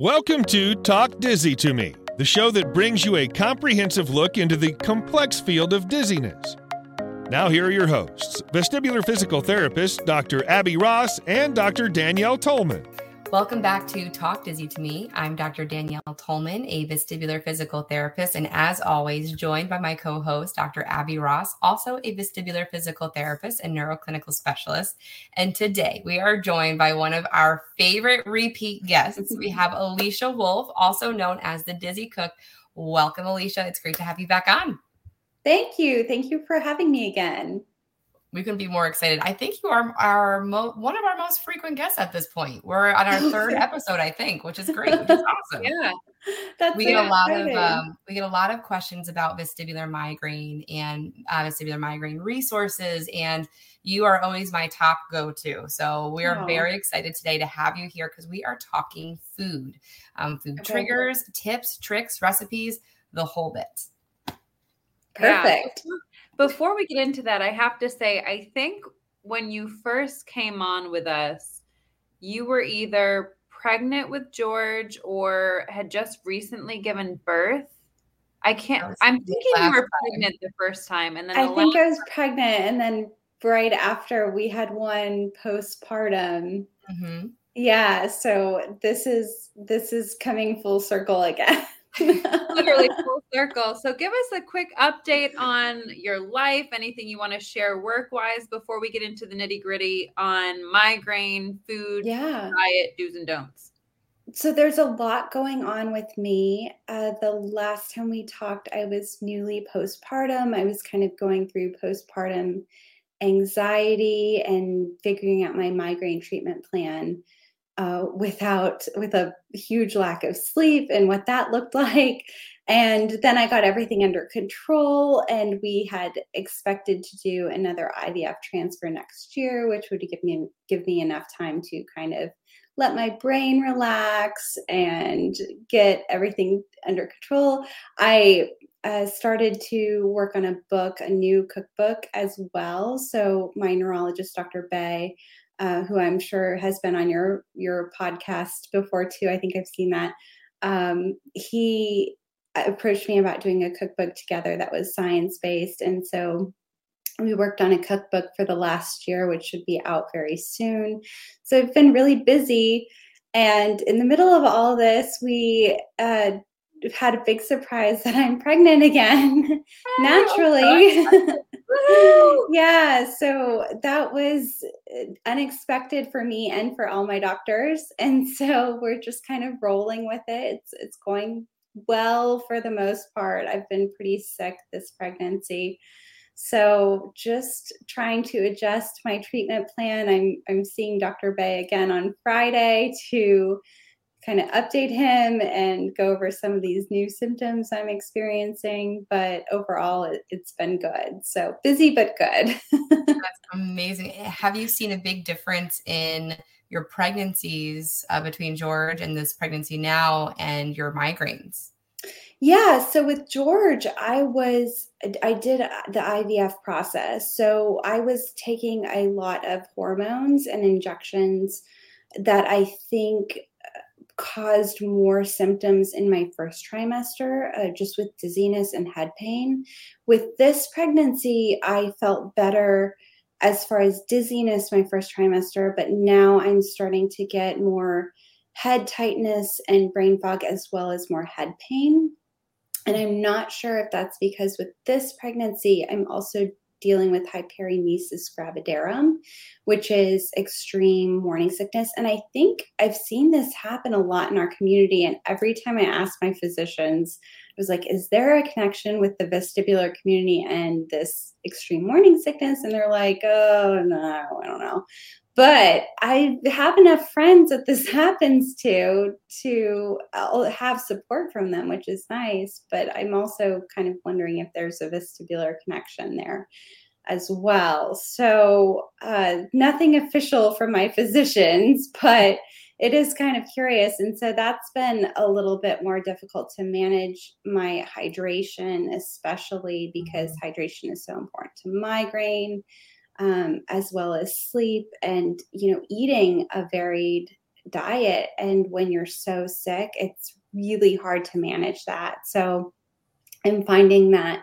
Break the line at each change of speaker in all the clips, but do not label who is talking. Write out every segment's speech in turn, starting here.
Welcome to Talk Dizzy to Me, the show that brings you a comprehensive look into the complex field of dizziness. Now, here are your hosts vestibular physical therapist Dr. Abby Ross and Dr. Danielle Tolman.
Welcome back to Talk Dizzy to Me. I'm Dr. Danielle Tolman, a vestibular physical therapist, and as always, joined by my co host, Dr. Abby Ross, also a vestibular physical therapist and neuroclinical specialist. And today we are joined by one of our favorite repeat guests. we have Alicia Wolf, also known as the Dizzy Cook. Welcome, Alicia. It's great to have you back on.
Thank you. Thank you for having me again
we couldn't be more excited. I think you are our mo- one of our most frequent guests at this point. We're on our third episode, I think, which is great. Which is awesome.
yeah,
that's we get a lot of um, we get a lot of questions about vestibular migraine and uh, vestibular migraine resources, and you are always my top go to. So we are oh. very excited today to have you here because we are talking food, um, food okay. triggers, tips, tricks, recipes, the whole bit.
Perfect.
Yeah before we get into that, I have to say, I think when you first came on with us, you were either pregnant with George or had just recently given birth. I can't. I'm thinking you were pregnant the first time, and then
I think I was pregnant, and then right after we had one postpartum. Mm-hmm. Yeah, so this is this is coming full circle again.
literally full circle. So give us a quick update on your life, anything you want to share work wise before we get into the nitty gritty on migraine, food,
yeah.
diet, do's and don'ts.
So there's a lot going on with me. Uh, the last time we talked, I was newly postpartum. I was kind of going through postpartum anxiety and figuring out my migraine treatment plan uh, without with a huge lack of sleep and what that looked like. And then i got everything under control and we had expected to do another ivf transfer next year which would give me give me enough time to kind of let my brain relax and get everything under control. I uh, started to work on a book a new cookbook as well. So my neurologist dr Beh uh, who I'm sure has been on your your podcast before too. I think I've seen that. Um, he approached me about doing a cookbook together that was science based, and so we worked on a cookbook for the last year, which should be out very soon. So I've been really busy. And in the middle of all this, we uh, had a big surprise that I'm pregnant again, naturally. yeah, so that was uh, unexpected for me and for all my doctors, and so we're just kind of rolling with it. It's it's going well for the most part. I've been pretty sick this pregnancy. So just trying to adjust my treatment plan. I'm I'm seeing Dr. Beh again on Friday to kind of update him and go over some of these new symptoms I'm experiencing. But overall, it, has been good. So busy, but good.
That's amazing. Have you seen a big difference in your pregnancies uh, between George and this pregnancy now and your migraines?
Yeah, so with George, I was I did the IVF process. So I was taking a lot of hormones and injections that I think caused more symptoms in my first trimester, uh, just with dizziness and head pain. With this pregnancy, I felt better as far as dizziness my first trimester, but now I'm starting to get more head tightness and brain fog as well as more head pain. And I'm not sure if that's because with this pregnancy, I'm also dealing with hyperemesis gravidarum, which is extreme morning sickness. And I think I've seen this happen a lot in our community. And every time I ask my physicians, I was like, is there a connection with the vestibular community and this extreme morning sickness? And they're like, oh, no, I don't know but I have enough friends that this happens to to have support from them, which is nice. But I'm also kind of wondering if there's a vestibular connection there as well. So uh, nothing official from my physicians, but it is kind of curious. And so that's been a little bit more difficult to manage my hydration, especially because mm-hmm. hydration is so important to migraine um, as well as sleep and you know eating a varied diet. And when you're so sick, it's really hard to manage that. So I'm finding that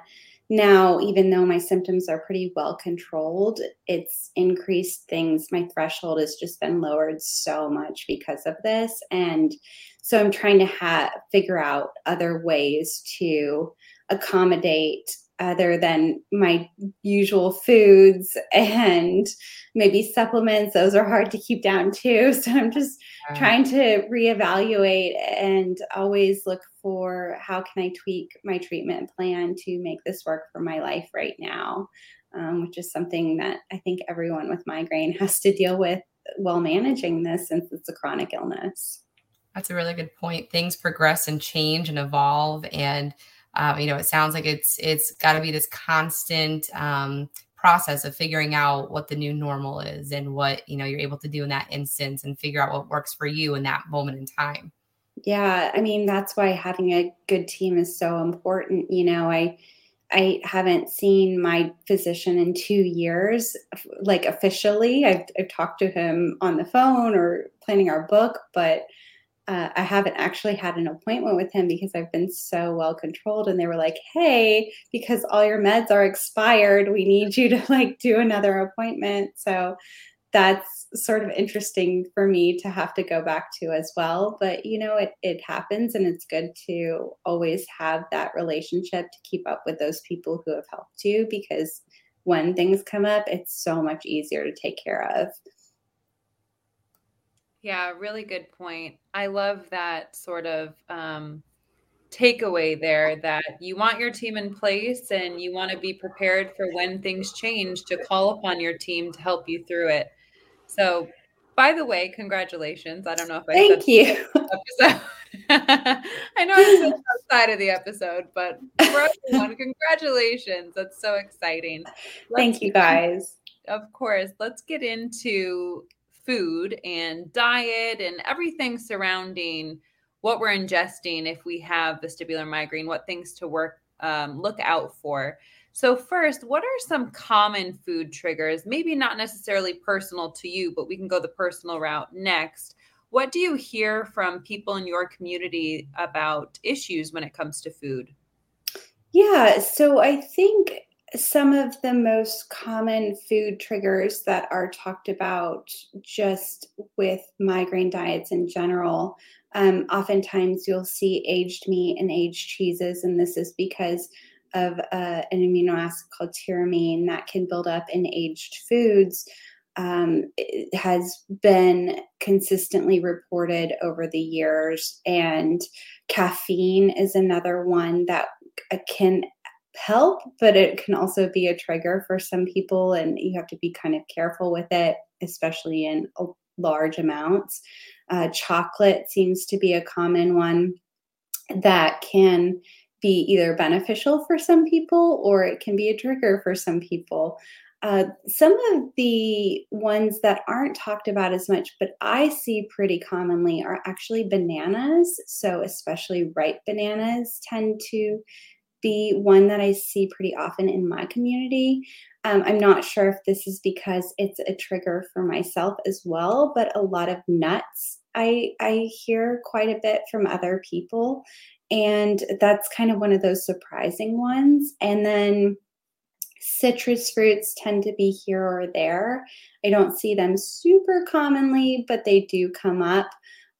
now, even though my symptoms are pretty well controlled, it's increased things. My threshold has just been lowered so much because of this. And so I'm trying to figure out other ways to accommodate other than my usual foods and maybe supplements. Those are hard to keep down too. So I'm just yeah. trying to reevaluate and always look for how can I tweak my treatment plan to make this work for my life right now, um, which is something that I think everyone with migraine has to deal with while managing this since it's a chronic illness.
That's a really good point. Things progress and change and evolve and um, you know, it sounds like it's it's got to be this constant um, process of figuring out what the new normal is and what you know you're able to do in that instance and figure out what works for you in that moment in time.
Yeah, I mean that's why having a good team is so important. You know, I I haven't seen my physician in two years, like officially. I've, I've talked to him on the phone or planning our book, but uh, I haven't actually had an appointment with him because I've been so well controlled. And they were like, hey, because all your meds are expired, we need you to like do another appointment. So that's sort of interesting for me to have to go back to as well. But you know, it, it happens and it's good to always have that relationship to keep up with those people who have helped you because when things come up, it's so much easier to take care of.
Yeah, really good point. I love that sort of um, takeaway there that you want your team in place and you want to be prepared for when things change to call upon your team to help you through it. So, by the way, congratulations. I don't know if I
Thank you.
I know I said outside of the episode, but for everyone, congratulations. That's so exciting.
Let's Thank you guys.
Of course. Let's get into food and diet and everything surrounding what we're ingesting if we have vestibular migraine, what things to work um, look out for. So, first, what are some common food triggers? Maybe not necessarily personal to you, but we can go the personal route next. What do you hear from people in your community about issues when it comes to food?
Yeah, so I think some of the most common food triggers that are talked about just with migraine diets in general. Um, oftentimes, you'll see aged meat and aged cheeses, and this is because of uh, an amino acid called tyramine that can build up in aged foods. Um, has been consistently reported over the years, and caffeine is another one that can help, but it can also be a trigger for some people, and you have to be kind of careful with it, especially in large amounts. Uh, chocolate seems to be a common one that can be either beneficial for some people or it can be a trigger for some people. Uh, some of the ones that aren't talked about as much, but I see pretty commonly, are actually bananas. So, especially ripe bananas tend to be one that I see pretty often in my community. Um, I'm not sure if this is because it's a trigger for myself as well, but a lot of nuts I, I hear quite a bit from other people. And that's kind of one of those surprising ones. And then citrus fruits tend to be here or there. I don't see them super commonly, but they do come up.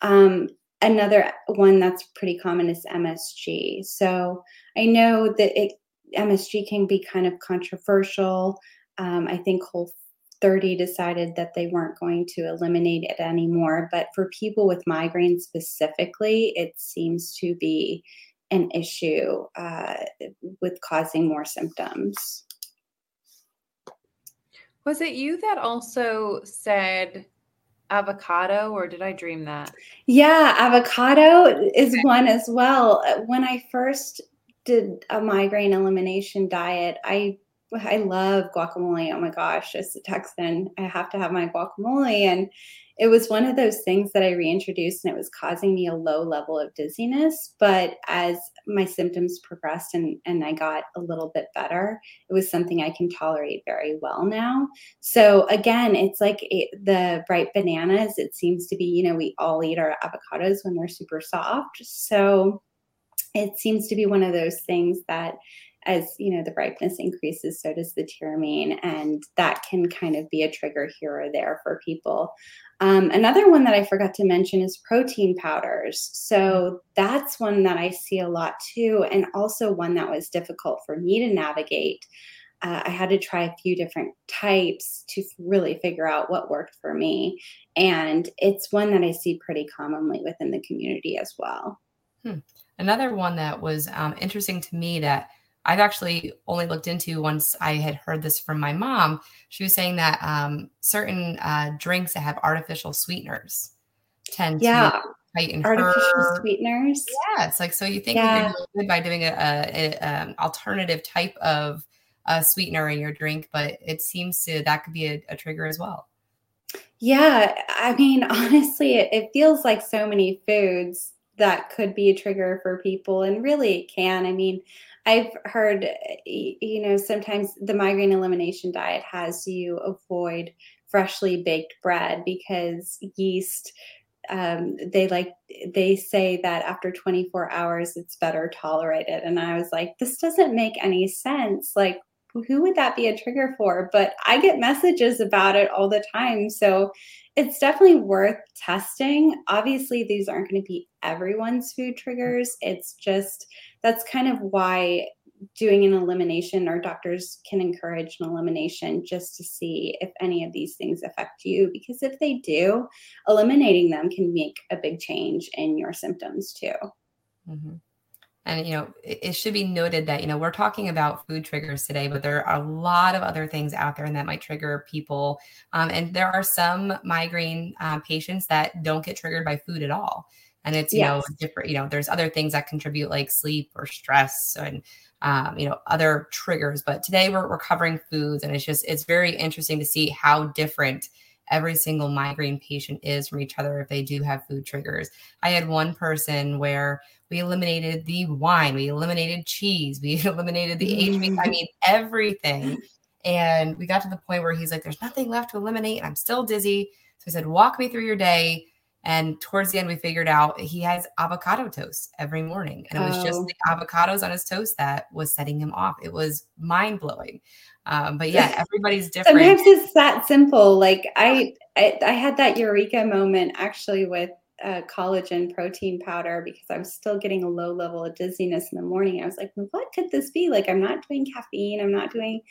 Um, another one that's pretty common is MSG. So I know that it, MSG can be kind of controversial. Um, I think Whole 30 decided that they weren't going to eliminate it anymore. But for people with migraine specifically, it seems to be an issue uh, with causing more symptoms.
Was it you that also said avocado or did I dream that?
Yeah, avocado is one as well. When I first did a migraine elimination diet, I I love guacamole. Oh my gosh, as a Texan, I have to have my guacamole and it was one of those things that I reintroduced and it was causing me a low level of dizziness. But as my symptoms progressed and, and I got a little bit better, it was something I can tolerate very well now. So again, it's like it, the bright bananas. It seems to be, you know, we all eat our avocados when they're super soft. So it seems to be one of those things that as you know the brightness increases so does the tyramine and that can kind of be a trigger here or there for people um, another one that i forgot to mention is protein powders so that's one that i see a lot too and also one that was difficult for me to navigate uh, I had to try a few different types to really figure out what worked for me. And it's one that I see pretty commonly within the community as well.
Hmm. Another one that was um, interesting to me that I've actually only looked into once I had heard this from my mom. She was saying that um, certain uh, drinks that have artificial sweeteners tend
yeah.
to heighten
artificial
her.
sweeteners.
Yeah, it's like so you think
Yeah.
you're doing good by doing a, a, a um, alternative type of uh, sweetener in your drink, but it seems to that could be a, a trigger as well.
Yeah, I mean, honestly, it, it feels like so many foods that could be a trigger for people, and really it can. I mean, I've heard, you know, sometimes the migraine elimination diet has you avoid freshly baked bread because yeast. Um, they like they say that after 24 hours it's better tolerated, and I was like, this doesn't make any sense. Like, who would that be a trigger for? But I get messages about it all the time, so it's definitely worth testing. Obviously, these aren't going to be everyone's food triggers. It's just that's kind of why doing an elimination or doctors can encourage an elimination just to see if any of these things affect you. Because if they do, eliminating them can make a big change in your symptoms too.
Mhm. And you know, it, it should be noted that you know we're talking about food triggers today, but there are a lot of other things out there and that might trigger people. Um, and there are some migraine uh, patients that don't get triggered by food at all. And it's you know different. You know, there's other things that contribute like sleep or stress and um, you know other triggers. But today we're we're covering foods, and it's just it's very interesting to see how different every single migraine patient is from each other if they do have food triggers. I had one person where we eliminated the wine, we eliminated cheese, we eliminated the HB, I mm. mean, everything. And we got to the point where he's like, there's nothing left to eliminate. I'm still dizzy. So I said, walk me through your day. And towards the end, we figured out he has avocado toast every morning. And it was just
Oh.
the avocados on his toast that was setting him off. It was mind blowing. Um, but yeah, everybody's different.
Sometimes it's that simple. Like I, I, I had that eureka moment actually with uh, collagen protein powder because I was still getting a low level of dizziness in the morning. I was like, what could this be? Like I'm not doing caffeine. I'm not doing,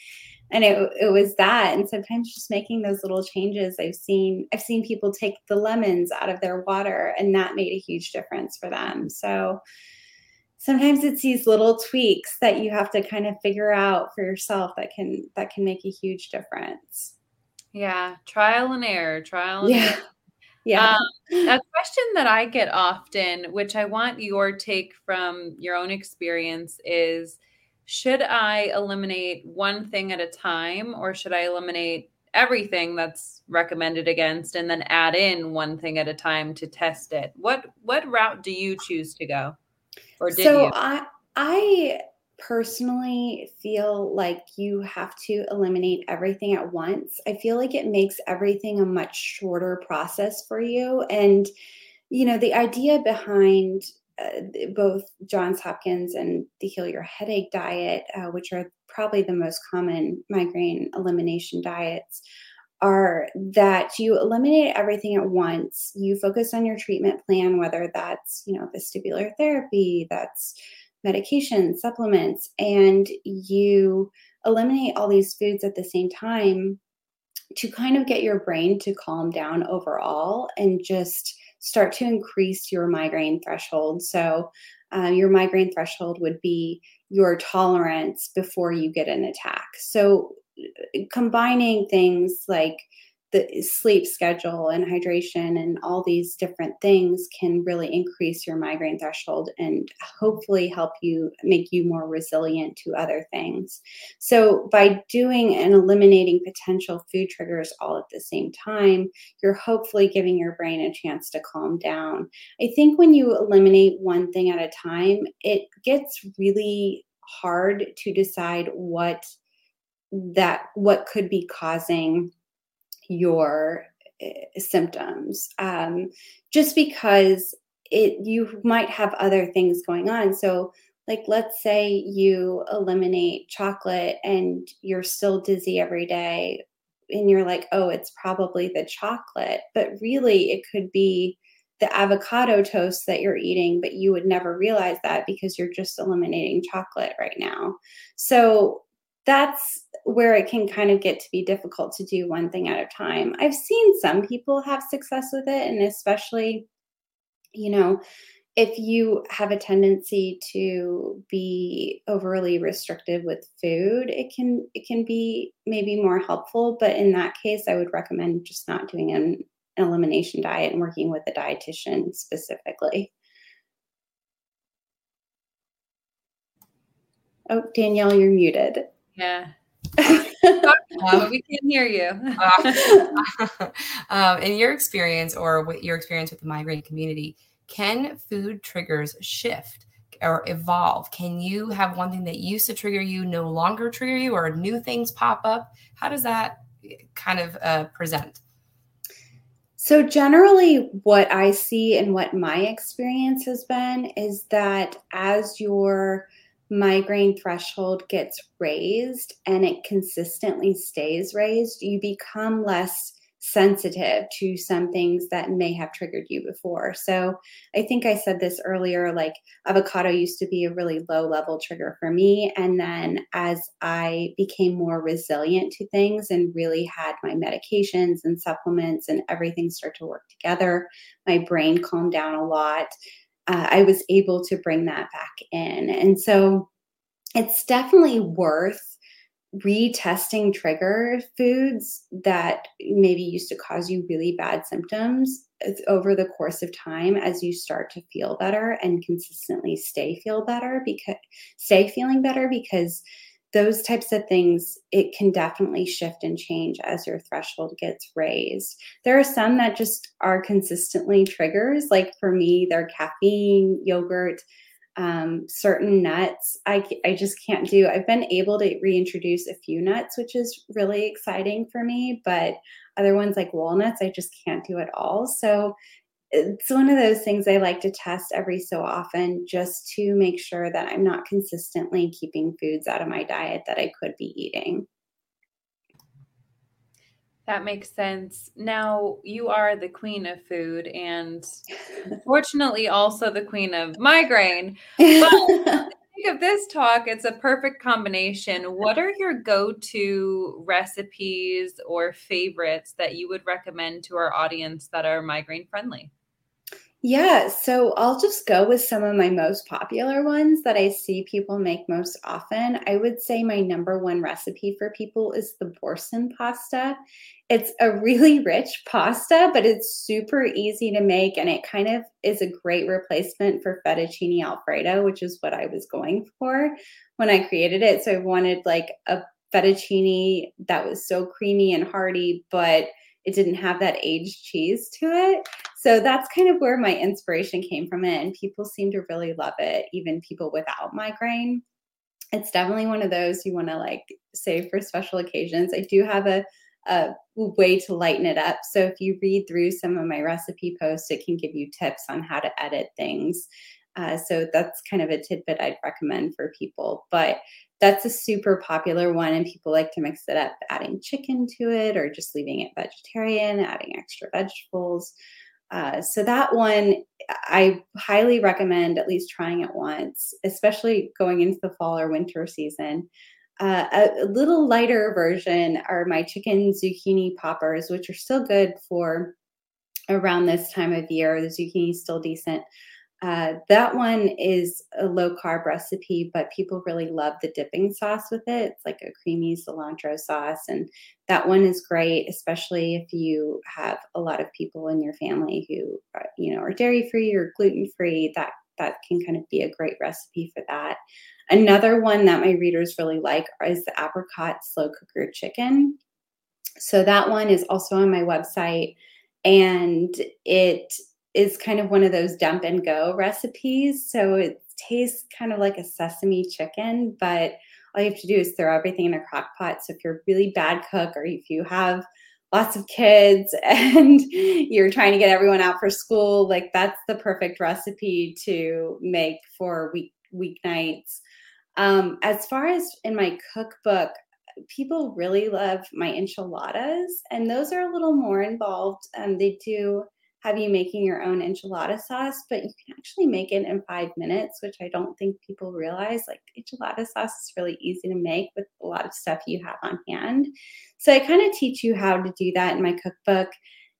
and it it was that. And sometimes just making those little changes. I've seen I've seen people take the lemons out of their water, and that made a huge difference for them. So sometimes it's these little tweaks that you have to kind of figure out for yourself that can that can make a huge difference
Yeah, trial and error, trial and
yeah
error.
Yeah
Um, a question that I get often, which I want your take from your own experience, is should I eliminate one thing at a time or should I eliminate everything that's recommended against and then add in one thing at a time to test it? What what route do you choose to go? Or did
so
you?
i i personally feel like you have to eliminate everything at once i feel like it makes everything a much shorter process for you and you know the idea behind uh, both Johns Hopkins and the Heal Your Headache diet, uh, which are probably the most common migraine elimination diets, are that you eliminate everything at once. You focus on your treatment plan, whether that's you know vestibular therapy, that's medication, supplements, and you eliminate all these foods at the same time to kind of get your brain to calm down overall and just start to increase your migraine threshold. So, uh, your migraine threshold would be your tolerance before you get an attack. So, combining things like the sleep schedule and hydration and all these different things can really increase your migraine threshold and hopefully help you make you more resilient to other things. So, by doing and eliminating potential food triggers all at the same time, you're hopefully giving your brain a chance to calm down. I think when you eliminate one thing at a time, it gets really hard to decide what that what could be causing your uh, symptoms um, just because it you might have other things going on. So like let's say you eliminate chocolate and you're still dizzy every day and you're like oh it's probably the chocolate but really it could be the avocado toast that you're eating but you would never realize that because you're just eliminating chocolate right now. So that's where it can kind of get to be difficult to do one thing at a time. I've seen some people have success with it, and especially, you know, if you have a tendency to be overly restrictive with food, it can it can be maybe more helpful. But in that case, I would recommend just not doing an elimination diet and working with a dietitian specifically. Oh, Danielle, you're muted.
Yeah. um, we can hear you.
um, in your experience, or what your experience with the migraine community, can food triggers shift or evolve? Can you have one thing that used to trigger you no longer trigger you, or new things pop up? How does that kind of uh, present?
So, generally, what I see and what my experience has been is that as your migraine threshold gets raised and it consistently stays raised, you become less sensitive to some things that may have triggered you before. So I think I said this earlier like avocado used to be a really low level trigger for me. And then as I became more resilient to things and really had my medications and supplements and everything start to work together, my brain calmed down a lot uh, I was able to bring that back in. And so it's definitely worth retesting trigger foods that maybe used to cause you really bad symptoms over the course of time as you start to feel better and consistently stay feel better because stay feeling better because those types of things it can definitely shift and change as your threshold gets raised. There are some that just are consistently triggers. Like for me they're caffeine yogurt um, certain nuts I, I just can't do. I've been able to reintroduce a few nuts which is really exciting for me but other ones like walnuts i just can't do at all. So it's one of those things I like to test every so often just to make sure that I'm not consistently keeping foods out of my diet that I could be eating.
That makes sense. Now, you are the queen of food and fortunately also the queen of migraine. But of this talk, it's a perfect combination. What are your go to recipes or favorites that you would recommend to our audience that are migraine friendly?
Yeah, so I'll just go with some of my most popular ones that I see people make most often. I would say my number one recipe for people is the Boursin pasta. It's a really rich pasta, but it's super easy to make and it kind of is a great replacement for fettuccine alfredo, which is what I was going for when I created it. So I wanted like a fettuccine that was so creamy and hearty, but it didn't have that aged cheese to it. So that's kind of where my inspiration came from it. And people seem to really love it, even people without migraine. It's definitely one of those you want to like save for special occasions. I do have a, a way to lighten it up. So if you read through some of my recipe posts, it can give you tips on how to edit things. Uh, so that's kind of a tidbit I'd recommend for people. But that's a super popular one and people like to mix it up adding chicken to it or just leaving it vegetarian adding extra vegetables uh, so that one i highly recommend at least trying it once especially going into the fall or winter season. Uh, a, a, little lighter version are my chicken zucchini poppers which are still good for around this time of year. The zucchini is still decent Uh, that one is a low carb recipe, but people really love the dipping sauce with it. It's like a creamy cilantro sauce. And that one is great, especially if you have a lot of people in your family who, are, you know, are dairy free or gluten free. That that can kind of be a great recipe for that. Another one that my readers really like is the apricot slow cooker chicken. So that one is also on my website and it is kind of one of those dump and go recipes. So it tastes kind of like a sesame chicken, but all you have to do is throw everything in a crock pot. So if you're a really bad cook or if you have lots of kids and you're trying to get everyone out for school, like that's the perfect recipe to make for week weeknights. Um, as far as in my cookbook, people really love my enchiladas, and those are a little more involved. Um, they do have you making your own enchilada sauce, but you can actually make it in five minutes, which I don't think people realize. Like enchilada sauce is really easy to make with a lot of stuff you have on hand. So I kind of teach you how to do that in my cookbook.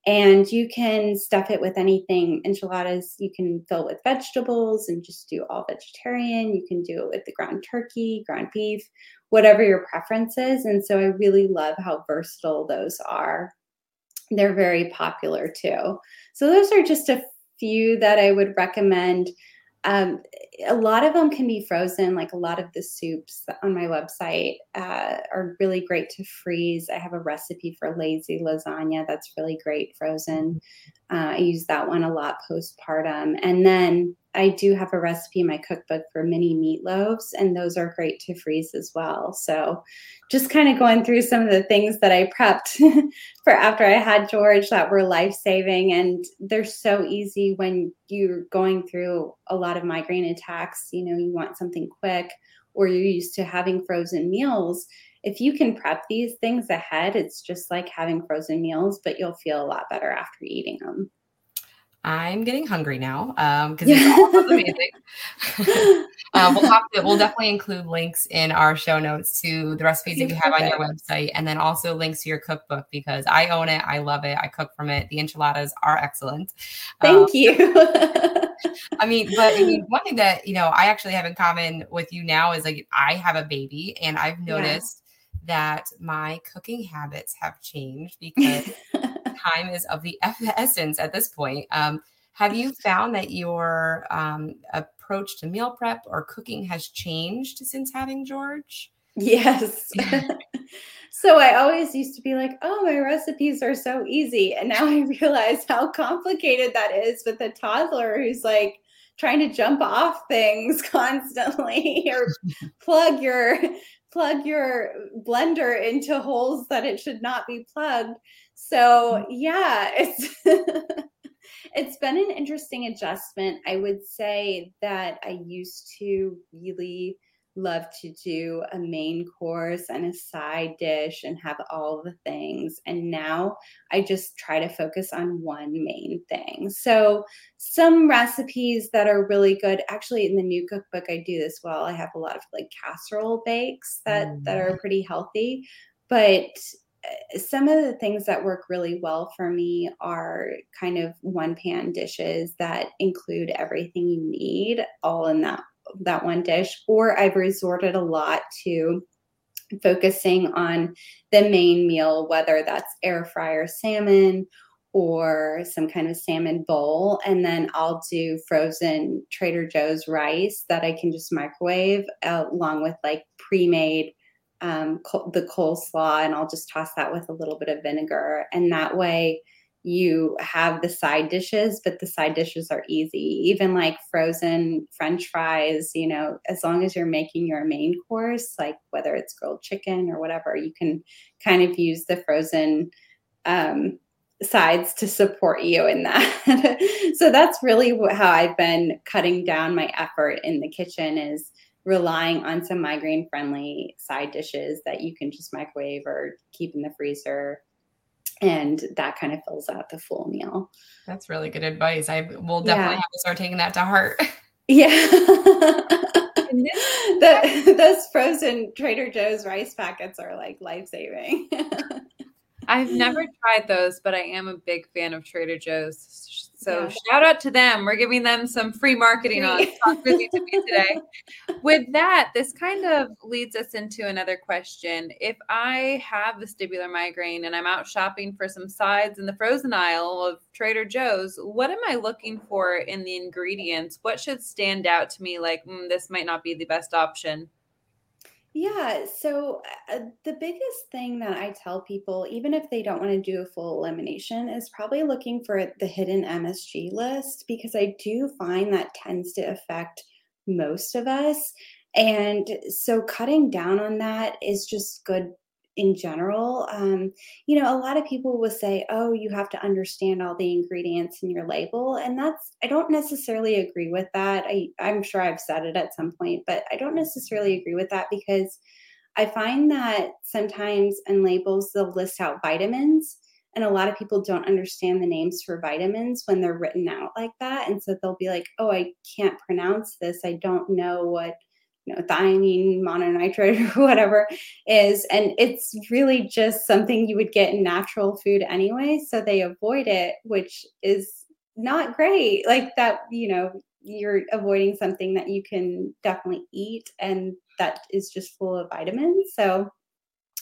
And you can stuff it with anything. Enchiladas, you can fill with vegetables and just do all vegetarian. You can do it with the ground turkey, ground beef, whatever your preference is. And so I really love how versatile those are they're very popular too. So those are just a few that I would recommend. Um, a lot of them can be frozen, like a lot of the soups on my website uh, are really great to freeze. I have a recipe for lazy lasagna that's really great frozen. Uh, I use that one a lot postpartum. And then I do have a recipe in my cookbook for mini meatloaves, and those are great to freeze as well. So, just kind of going through some of the things that I prepped for after I had George that were life saving. And they're so easy when you're going through a lot of migraine attacks. You know, you want something quick, or you're used to having frozen meals. If you can prep these things ahead, it's just like having frozen meals, but you'll feel a lot better after eating them.
I'm getting hungry now because um, it's amazing. um, we'll, to, we'll definitely include links in our show notes to the recipes that you have on your website, and then also links to your cookbook because I own it. I love it. I cook from it. The enchiladas are excellent.
Thank um, you.
I mean, but I mean, one thing that you know I actually have in common with you now is like I have a baby, and I've noticed yeah. That my cooking habits have changed because time is of the essence at this point. Um, have you found that your um, approach to meal prep or cooking has changed since having George?
Yes. so I always used to be like, oh, my recipes are so easy. And now I realize how complicated that is with a toddler who's like trying to jump off things constantly or plug your plug your blender into holes that it should not be plugged. So mm. yeah, it's it's been an interesting adjustment. I would say that I used to really love to do a main course and a side dish and have all the things. And now I just try to focus on one main thing. So, some recipes that are really good, actually, in the new cookbook, I do this well. I have a lot of like casserole bakes that, mm. that are pretty healthy. But uh, some of the things that work really well for me are kind of one pan dishes that include everything you need all in that that one dish or i've resorted a lot to focusing on the main meal whether that's air fryer salmon or some kind of salmon bowl and then i'll do frozen trader joe's rice that i can just microwave uh, along with like pre-made um, the coleslaw and I'll just toss that with a little bit of vinegar. And that way you have the side dishes, but the side dishes are easy. Even like frozen french fries, you know, as long as you're making your main course, like whether it's grilled chicken or whatever, you can kind of use the frozen um, sides to support you in that. so that's really how I've been cutting down my effort in the kitchen is relying on some migraine friendly side dishes that you can just microwave or keep in the freezer and that kind of fills out the full meal.
That's really good advice. I will definitely yeah. have to start taking that to heart.
Yeah. The, those frozen trader joe's rice packets are like life-saving.
I've never tried those, but I am a big fan of Trader Joe's So
Yeah.
shout out to them. We're giving them some free marketing on Talk Dizzy to Me today. With that, this kind of leads us into another question. If I have vestibular migraine and I'm out shopping for some sides in the frozen aisle of Trader Joe's, what am I looking for in the ingredients? What should stand out to me like, "Mm, this might not be the best option?
Yeah, so uh, the biggest thing that I tell people, even if they don't want to do a full elimination, is probably looking for the hidden MSG list because I do find that tends to affect most of us. And so cutting down on that is just good in general. Um, you know, a lot of people will say, oh, you have to understand all the ingredients in your label. And that's, I don't necessarily agree with that. I, I'm sure I've said it at some point, but I don't necessarily agree with that because I find that sometimes in labels they'll list out vitamins. And a lot of people don't understand the names for vitamins when they're written out like that. And so they'll be like, oh, I can't pronounce this. I don't know what you know, thiamine mononitrate or whatever is. And it's really just something you would get in natural food anyway. So they avoid it, which is not great. Like that, you know, you're avoiding something that you can definitely eat and that is just full of vitamins. So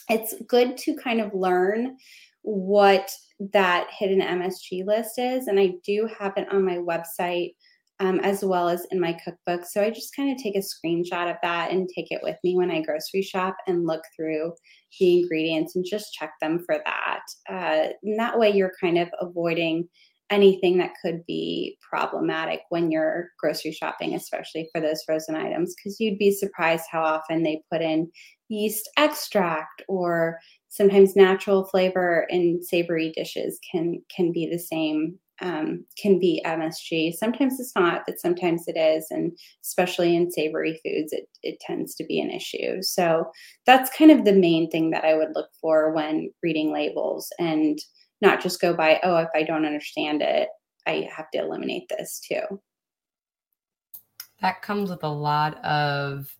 it's good to kind of learn what that hidden MSG list is. And I do have it on my website um, as well as in my cookbook. So I just kind of take a screenshot of that and take it with me when I grocery shop and look through the ingredients and just check them for that. Uh, and that way you're kind of avoiding anything that could be problematic when you're grocery shopping, especially for those frozen items, because you'd be surprised how often they put in yeast extract or sometimes natural flavor in savory dishes can can be the same um, can be MSG. Sometimes it's not, but sometimes it is. And especially in savory foods, it, it tends to be an issue. So that's kind of the main thing that I would look for when reading labels and not just go by, oh, if I don't understand it, I have to eliminate this too.
That comes with a lot of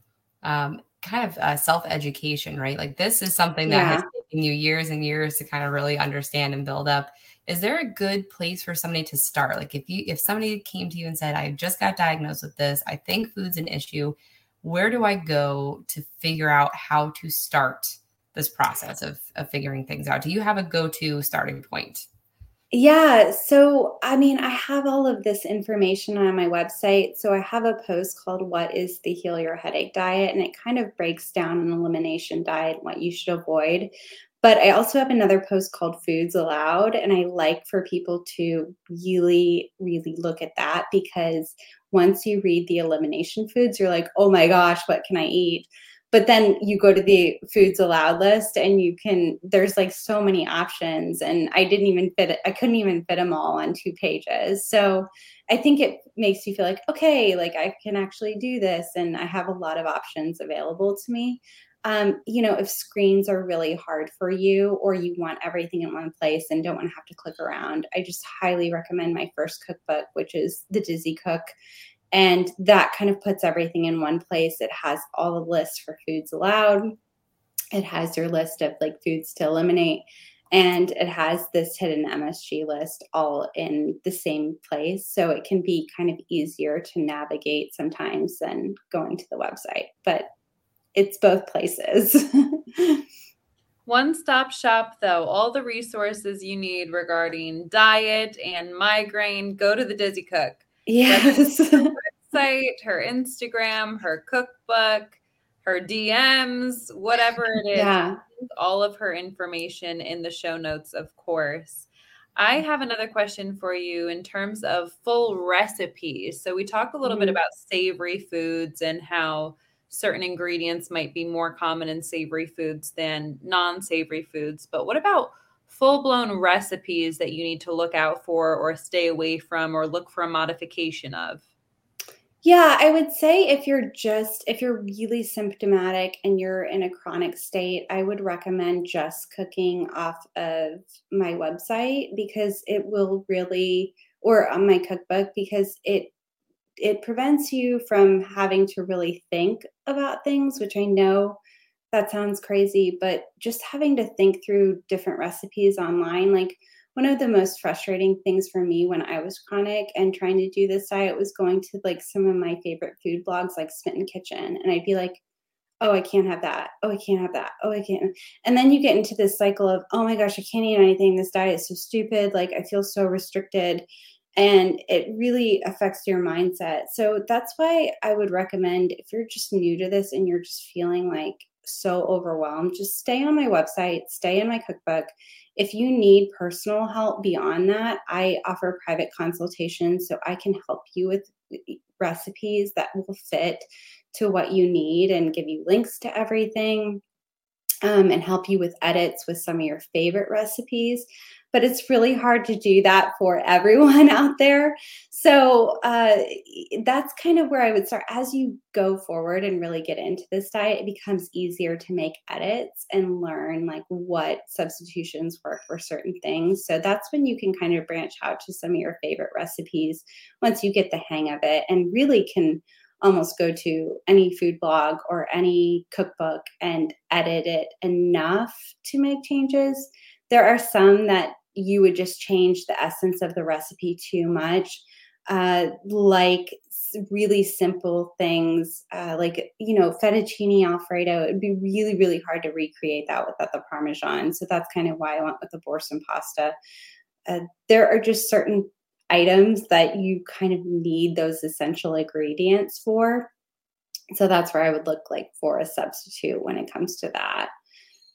um, kind of uh, self education, right? Like this is something that has taken you years and years to kind of really understand and build up is there a good place for somebody to start? Like if you if somebody came to you and said i just got diagnosed with this. I think food's an issue. Where do i go to figure out how to start this process of, of figuring things out? Do you have a go-to starting point?
Yeah so i mean i have all of this information on my website. So i have a post called what is the heal your headache diet? and it kind of breaks down an elimination diet and what you should avoid but I also have another post called Foods Allowed, and I like for people to really, really look at that because once you read the elimination foods, you're like, oh my gosh, what can I eat? But then you go to the foods allowed list and you can, there's like so many options. And I didn't even fit I couldn't even fit them all on two pages. So I think it makes you feel like, okay, like I can actually do this. And I have a lot of options available to me um, you know, if screens are really hard for you or you want everything in one place and don't want to have to click around, I just highly recommend my first cookbook, which is The Dizzy Cook. And that kind of puts everything in one place. It has all the lists for foods allowed, it has your list of like foods to eliminate, and it has this hidden MSG list all in the same place. So it can be kind of easier to navigate sometimes than going to the website. But it's both places.
One stop shop, though, all the resources you need regarding diet and migraine, go to the Dizzy Cook.
Yes.
Her website, her Instagram, her cookbook, her DMs, whatever it is.
Yeah.
All of her information in the show notes, of course. I have another question for you in terms of full recipes. So, we talked a little mm-hmm. bit about savory foods and how certain ingredients might be more common in savory foods than non savory foods. But what about full blown recipes that you need to look out for or stay away from or look for a modification of?
Yeah, I would say if you're just, if you're really symptomatic and you're in a chronic state, I would recommend just cooking off of my website because it will really, or on my cookbook, because it it prevents you from having to really think about things, which I know that sounds crazy, but just having to think through different recipes online, like one of the most frustrating things for me when I was chronic and trying to do this diet was going to like some of my favorite food blogs like Smitten Kitchen. And I'd be like, oh, I can't have that. Oh, I can't have that. Oh, I can't. And then you get into this cycle of, oh my gosh, I can't eat anything. This diet is so stupid. Like I feel so restricted. And it really affects your mindset. So that's why I would recommend if you're just new to this and you're just feeling like so overwhelmed, just stay on my website, stay in my cookbook. If you need personal help beyond that, I offer private consultations so I can help you with recipes that will fit to what you need and give you links to everything um, and help you with edits with some of your favorite recipes. But it's really hard to do that for everyone out there. So uh, that's kind of where I would start. As you go forward and really get into this diet, it becomes easier to make edits and learn like what substitutions work for certain things. So that's when you can kind of branch out to some of your favorite recipes once you get the hang of it and really can almost go to any food blog or any cookbook and edit it enough to make changes. There are some that you would just change the essence of the recipe too much, uh, like really simple things uh, like you know fettuccine alfredo it'd be really really hard to recreate that without the parmesan so that's kind of why i went with the boursin pasta uh, there are just certain items that you kind of need those essential ingredients for. So that's where I would look like for a substitute when it comes to that.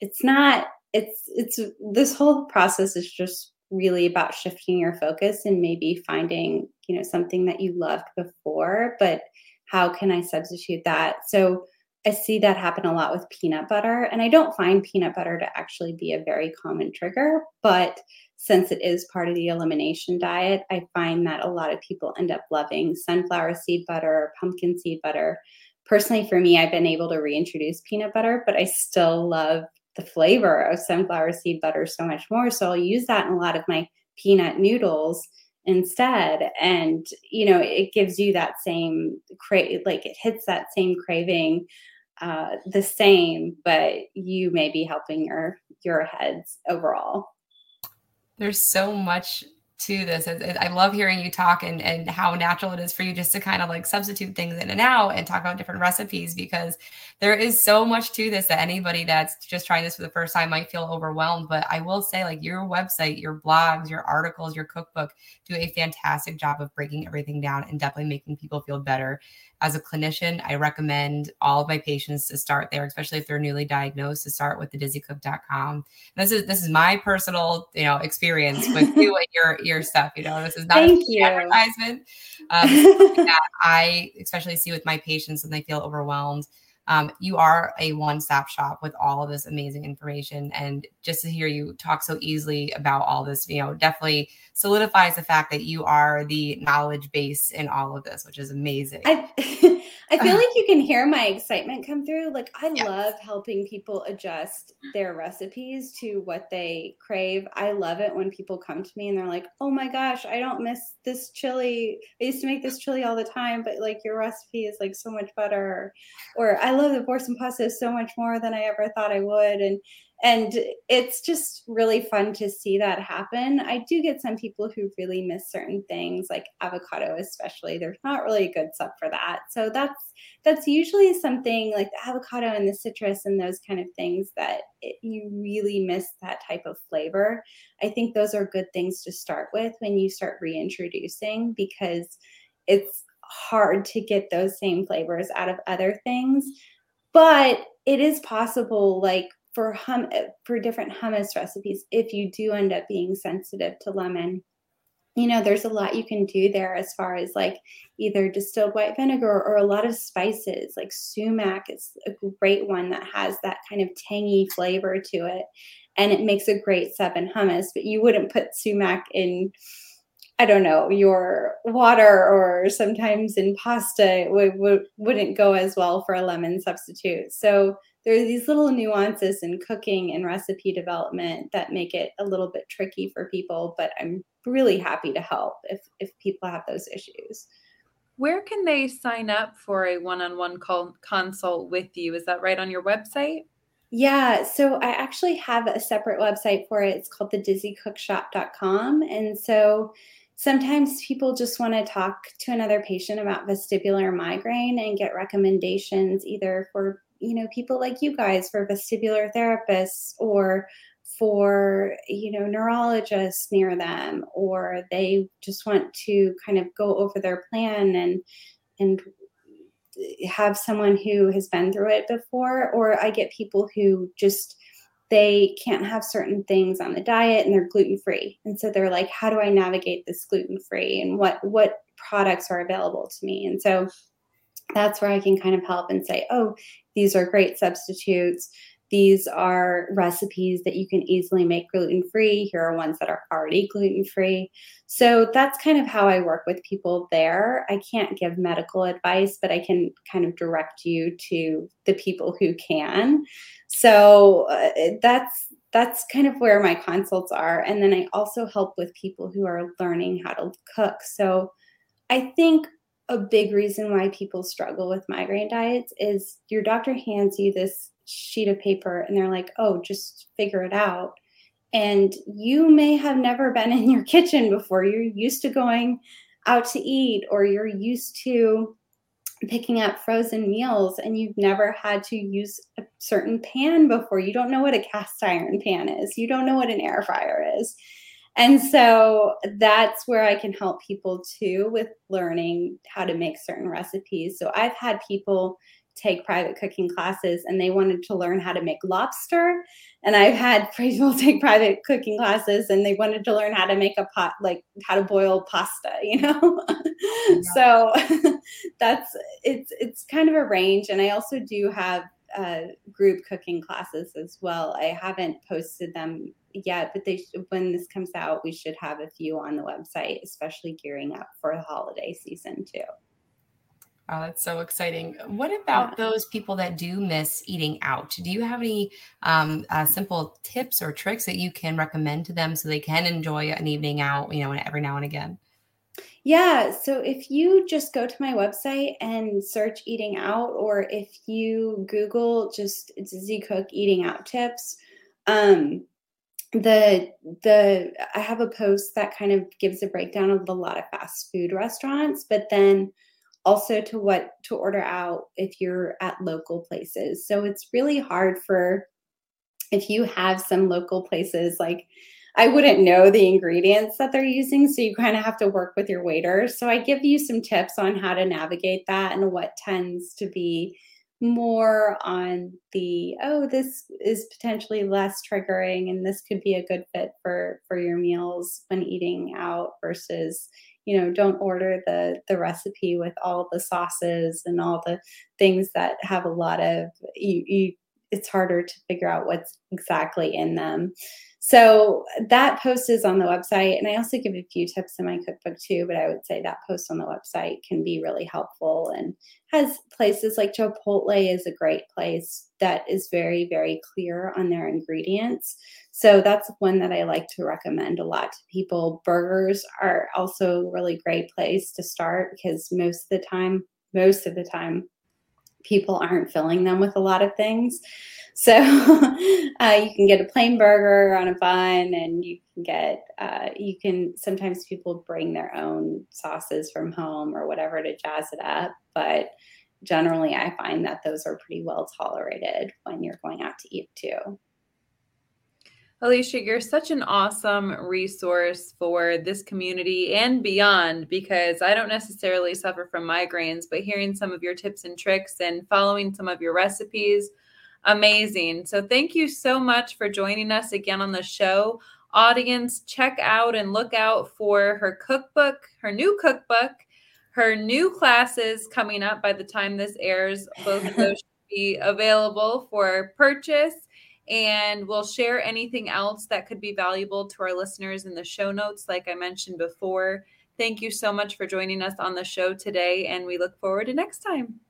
It's not it's it's this whole process is just really about shifting your focus and maybe finding, you know, something that you loved before, but how can I substitute that? So I see that happen a lot with peanut butter. And I don't find peanut butter to actually be a very common trigger, but since it is part of the elimination diet, I find that a lot of people end up loving sunflower seed butter, or pumpkin seed butter. Personally, for me, I've been able to reintroduce peanut butter, but I still love the flavor of sunflower seed butter so much more. So I'll use that in a lot of my peanut noodles instead and you know it gives you that same crave like it hits that same craving uh, the same but you may be helping your your heads overall
there's so much to this. I love hearing you talk and, and how natural it is for you just to kind of like substitute things in and out and talk about different recipes because there is so much to this that anybody that's just trying this for the first time might feel overwhelmed. But I will say, like, your website, your blogs, your articles, your cookbook do a fantastic job of breaking everything down and definitely making people feel better as a clinician, I recommend all of my patients to start there, especially if they're newly diagnosed, to start with the dizzycook.com. this is this is my personal, you know, experience with you and your your stuff. You know, this is not
Thank
a
you.
advertisement. Um, that I especially see with my patients when they feel overwhelmed um, you are a one stop shop with all of this amazing information. And just to hear you talk so easily about all this, you know, definitely solidifies the fact that you are the knowledge base in all of this, which is amazing.
I, I feel uh-huh. like you can hear my excitement come through. Like, I yes. love helping people adjust their recipes to what they crave. I love it when people come to me and they're like, oh my gosh, I don't miss this chili. I used to make this chili all the time, but like your recipe is like so much better. Or I love the boursin pasta so much more than I ever thought I would. And and it's just really fun to see that happen. I do get some people who really miss certain things, like avocado, especially. There's not really a good sub for that. So that's that's usually something like the avocado and the citrus and those kind of things that it, you really miss that type of flavor. I think those are good things to start with when you start reintroducing because it's hard to get those same flavors out of other things. But it is possible, like for hum for different hummus recipes, if you do end up being sensitive to lemon, you know, there's a lot you can do there as far as like either distilled white vinegar or a lot of spices, like sumac is a great one that has that kind of tangy flavor to it. And it makes a great seven hummus, but you wouldn't put sumac in I don't know, your water or sometimes in pasta it would, would, wouldn't go as well for a lemon substitute. So there are these little nuances in cooking and recipe development that make it a little bit tricky for people, but I'm really happy to help if, if people have those issues.
Where can they sign up for a one on one call consult with you? Is that right on your website?
Yeah, so I actually have a separate website for it. It's called the dizzycookshop.com. And so sometimes people just want to talk to another patient about vestibular migraine and get recommendations either for, you know, people like you guys for vestibular therapists or for you know neurologists near them or they just want to kind of go over their plan and and have someone who has been through it before. Or i get people who just they can't have certain things on the diet and they're gluten free and so they're like how do i navigate this gluten free and what what products are available to me? And so that's where i can kind of help and say oh these are great substitutes these are recipes that you can easily make gluten free. Here are ones that are already gluten free. So that's kind of how I work with people there. I can't give medical advice, but I can kind of direct you to the people who can. So uh, that's that's kind of where my consults are. And then I also help with people who are learning how to cook. So I think a big reason why people struggle with migraine diets is your doctor hands you this sheet of paper and they're like, oh, just figure it out. And you may have never been in your kitchen before. You're used to going out to eat or you're used to picking up frozen meals and you've never had to use a certain pan before. You don't know what a cast iron pan is. You don't know what an air fryer is. And so that's where I can help people too with learning how to make certain recipes. So I've had people take private cooking classes and they wanted to learn how to make lobster. And I've had people take private cooking classes and they wanted to learn how to make a pot, like how to boil pasta, you know? Yeah. so that's, it's, it's kind of a range. And I also do have uh, group cooking classes as well. I haven't posted them yet, but they when this comes out, we should have a few on the website, especially gearing up for the holiday season too.
Oh, that's so exciting. What about yeah. those people that do miss eating out? Do you have any um, uh, simple tips or tricks that you can recommend to them so they can enjoy an evening out, you know, every now and again?
Yeah. So if you just go to my website and search eating out, or if you Google just Dizzy Cook eating out tips, um, the the I have a post that kind of gives a breakdown of a lot of fast food restaurants, but then also to what to order out if you're at local places. So it's really hard for if you have some local places like I wouldn't know the ingredients that they're using. So you kind of have to work with your waiters. So I give you some tips on how to navigate that and what tends to be more on the oh this is potentially less triggering and this could be a good fit for for your meals when eating out versus you know don't order the the recipe with all the sauces and all the things that have a lot of you, you it's harder to figure out what's exactly in them so that post is on the website. And I also give a few tips in my cookbook too, but I would say that post on the website can be really helpful and has places like Chipotle is a great place that is very, very clear on their ingredients. So that's one that I like to recommend a lot to people. Burgers are also a really great place to start because most of the time, most of the time, people aren't filling them with a lot of things. So uh, you can get a plain burger on a bun, and you can get uh, you can sometimes people bring their own sauces from home or whatever to jazz it up, but generally I find that those are pretty well tolerated when you're going out to eat too.
Alicia, you're such an awesome resource for this community and beyond because I don't necessarily suffer from migraines, but hearing some of your tips and tricks and following some of your recipes amazing. So thank you so much for joining us again on the show. Audience, check out and look out for her cookbook, her new cookbook, her new classes coming up by the time this airs. Both of those should be available for purchase. And we'll share anything else that could be valuable to our listeners in the show notes, like I mentioned before. Thank you so much for joining us on the show today, and we look forward to next time.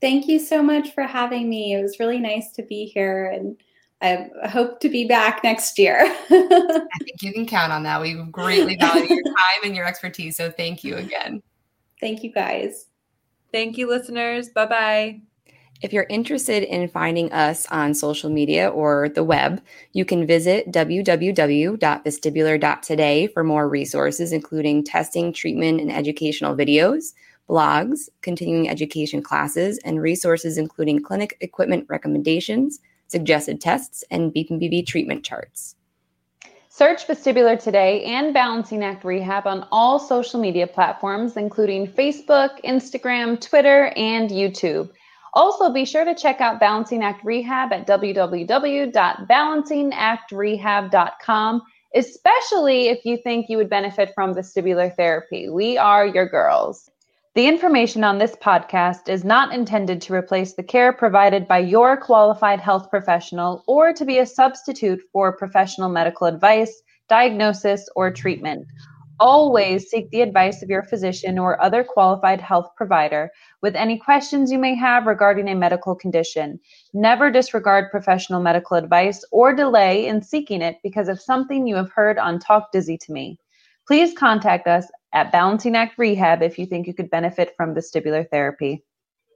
Thank you so much for having me. It was really nice to be here and I hope to be back next year.
I think you can count on that. We greatly value your time and your expertise. So thank you again.
Thank you guys.
Thank you, listeners. Bye bye.
If you're interested in finding us on social media or the web, you can visit www.vestibular.today for more resources, including testing, treatment, and educational videos, blogs, continuing education classes, and resources including clinic equipment recommendations, suggested tests, and BPPV treatment charts.
Search Vestibular Today and Balancing Act Rehab on all social media platforms, including Facebook, Instagram, Twitter, and YouTube. Also, be sure to check out Balancing Act Rehab at www.balancingactrehab.com, especially if you think you would benefit from vestibular therapy. We are your girls. The information on this podcast is not intended to replace the care provided by your qualified health professional or to be a substitute for professional medical advice, diagnosis, or treatment. Always seek the advice of your physician or other qualified health provider with any questions you may have regarding a medical condition. Never disregard professional medical advice or delay in seeking it because of something you have heard on Talk Dizzy to Me. Please contact us at Balancing Act Rehab if you think you could benefit from vestibular therapy.